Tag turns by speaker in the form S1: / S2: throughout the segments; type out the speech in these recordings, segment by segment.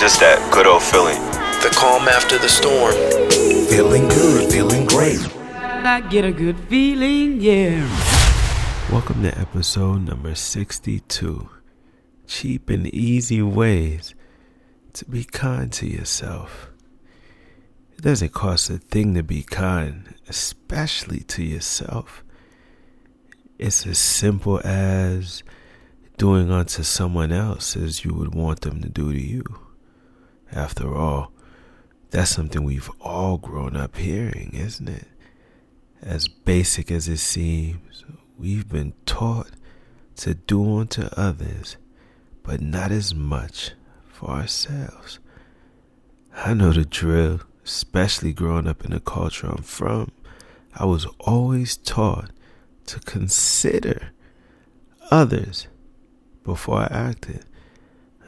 S1: just that good old feeling.
S2: The calm after the storm.
S3: Feeling good, feeling great.
S4: I get a good feeling, yeah.
S5: Welcome to episode number 62 Cheap and Easy Ways to Be Kind to Yourself. It doesn't cost a thing to be kind, especially to yourself. It's as simple as doing unto someone else as you would want them to do to you. After all, that's something we've all grown up hearing, isn't it? As basic as it seems, we've been taught to do unto others, but not as much for ourselves. I know the drill, especially growing up in the culture I'm from. I was always taught to consider others before I acted.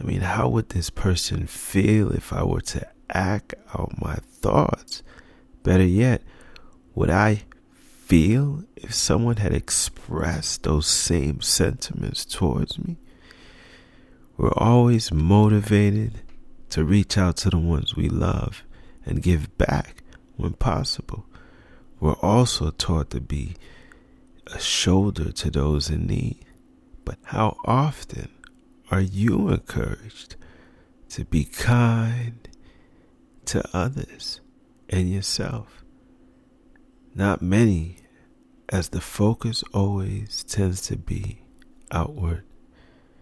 S5: I mean, how would this person feel if I were to act out my thoughts? Better yet, would I feel if someone had expressed those same sentiments towards me? We're always motivated to reach out to the ones we love and give back when possible. We're also taught to be a shoulder to those in need. But how often are you encouraged to be kind to others and yourself? Not many, as the focus always tends to be outward.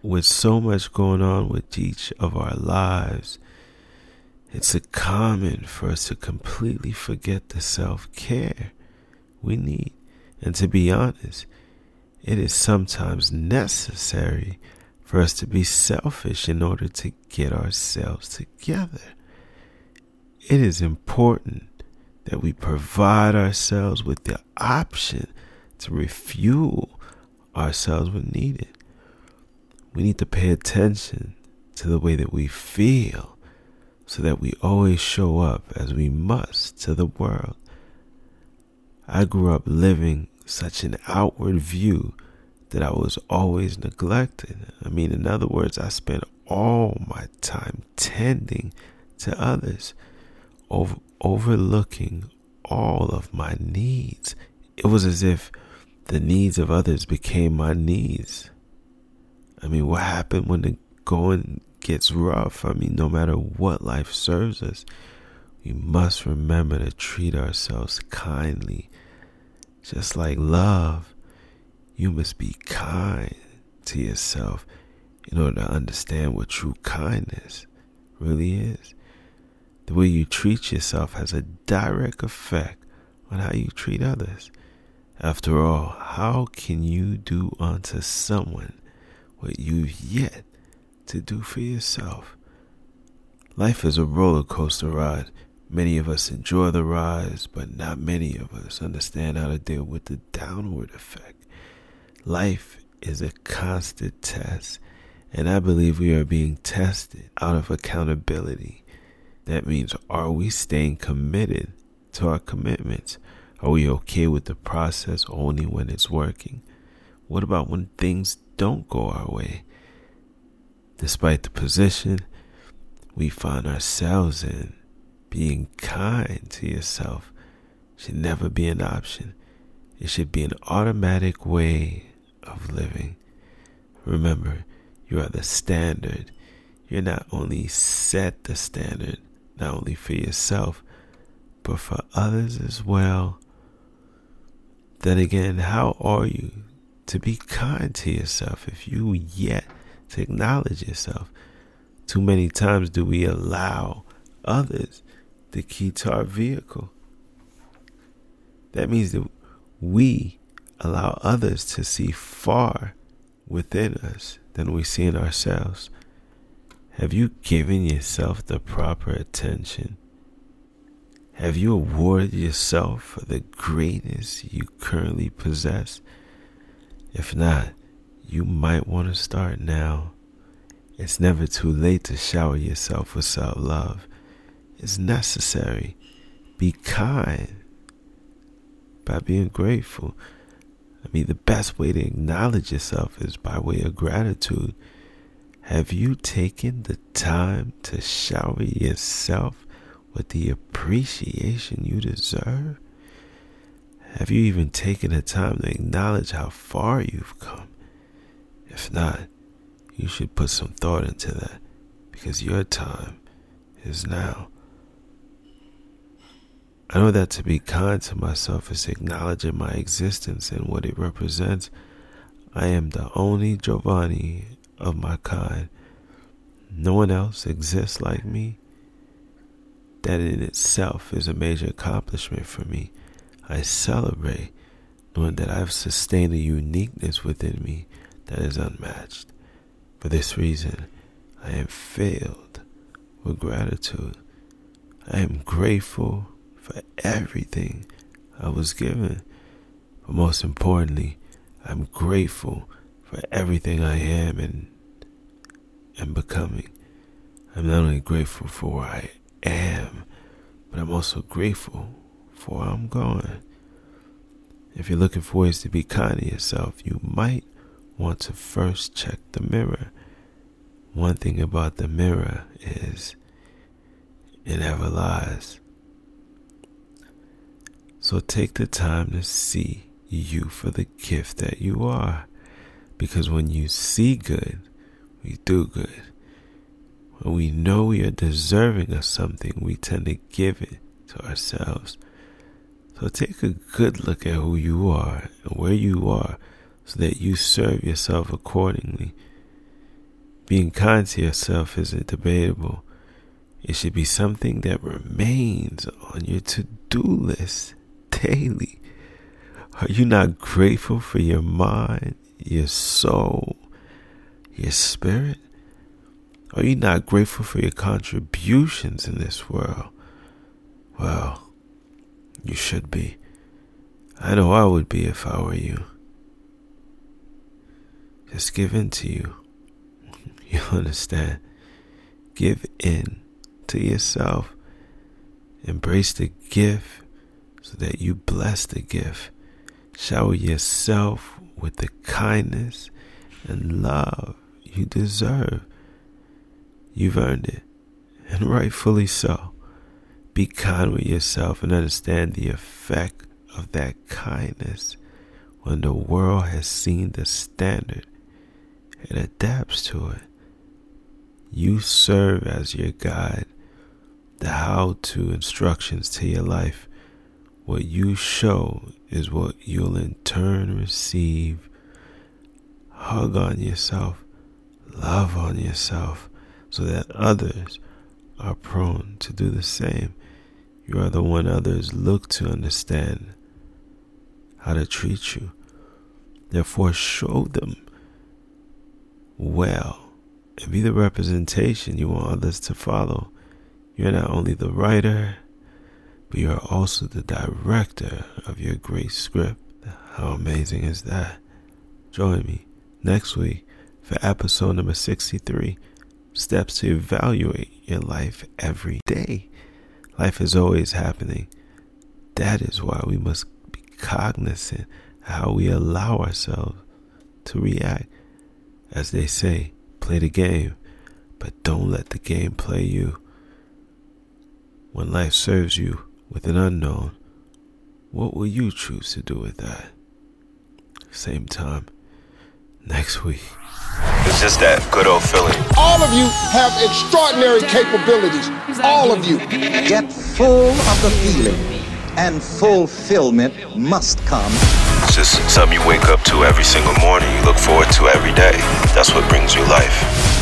S5: With so much going on with each of our lives, it's a common for us to completely forget the self care we need. And to be honest, it is sometimes necessary for us to be selfish in order to get ourselves together. It is important that we provide ourselves with the option to refuel ourselves when needed. We need to pay attention to the way that we feel so that we always show up as we must to the world. I grew up living such an outward view that I was always neglected. I mean, in other words, I spent all my time tending to others, over, overlooking all of my needs. It was as if the needs of others became my needs. I mean, what happened when the going gets rough? I mean, no matter what life serves us, we must remember to treat ourselves kindly just like love, you must be kind to yourself in order to understand what true kindness really is. The way you treat yourself has a direct effect on how you treat others. After all, how can you do unto someone what you've yet to do for yourself? Life is a roller coaster ride Many of us enjoy the rise, but not many of us understand how to deal with the downward effect. Life is a constant test, and I believe we are being tested out of accountability. That means, are we staying committed to our commitments? Are we okay with the process only when it's working? What about when things don't go our way? Despite the position we find ourselves in, being kind to yourself should never be an option. It should be an automatic way of living. Remember, you are the standard. You're not only set the standard, not only for yourself, but for others as well. Then again, how are you to be kind to yourself if you yet to acknowledge yourself? Too many times do we allow others the key to our vehicle. That means that we allow others to see far within us than we see in ourselves. Have you given yourself the proper attention? Have you awarded yourself for the greatness you currently possess? If not, you might want to start now. It's never too late to shower yourself with self love It's necessary. Be kind by being grateful. Mean, the best way to acknowledge yourself is by way of gratitude. Have you taken the time to shower yourself with the appreciation you deserve? Have you even taken the time to acknowledge how far you've come? If not, you should put some thought into that because your time is now. I know that to be kind to myself is acknowledging my existence and what it represents. I am the only Giovanni of my kind. No one else exists like me. That in itself is a major accomplishment for me. I celebrate knowing that I've sustained a uniqueness within me that is unmatched. For this reason, I am filled with gratitude. I am grateful for everything I was given. But most importantly, I'm grateful for everything I am and am becoming. I'm not only grateful for where I am, but I'm also grateful for where I'm going. If you're looking for ways to be kind to yourself, you might want to first check the mirror. One thing about the mirror is it never lies. So take the time to see you for the gift that you are. Because when you see good, we do good. When we know we are deserving of something, we tend to give it to ourselves. So take a good look at who you are and where you are so that you serve yourself accordingly. Being kind to yourself isn't debatable. It should be something that remains on your to do list daily. Are you not grateful for your mind, your soul, your spirit? Are you not grateful for your contributions in this world? Well, you should be. I know I would be if I were you. Just give in to you. You'll understand. Give in to yourself. Embrace the gift so that you bless the gift. Shower yourself with the kindness and love you deserve. You've earned it, and rightfully so. Be kind with yourself and understand the effect of that kindness when the world has seen the standard and adapts to it. You serve as your guide, the how to instructions to your life. What you show is what you'll in turn receive. Hug on yourself, love on yourself, so that others are prone to do the same. You are the one others look to understand how to treat you. Therefore, show them well and be the representation you want others to follow. You're not only the writer, but you are also the director of your great script. How amazing is that? Join me next week for episode number 63 Steps to Evaluate Your Life Every Day. Life is always happening. That is why we must be cognizant how we allow ourselves to react. As they say, play the game, but don't let the game play you. When life serves you with an unknown, what will you choose to do with that? Same time next week.
S2: It's just that good old feeling.
S1: All of you have extraordinary capabilities. All of you.
S6: Get full of the feeling, and fulfillment must come.
S2: It's just something you wake up to every single morning. You look forward to every day. That's what brings you life.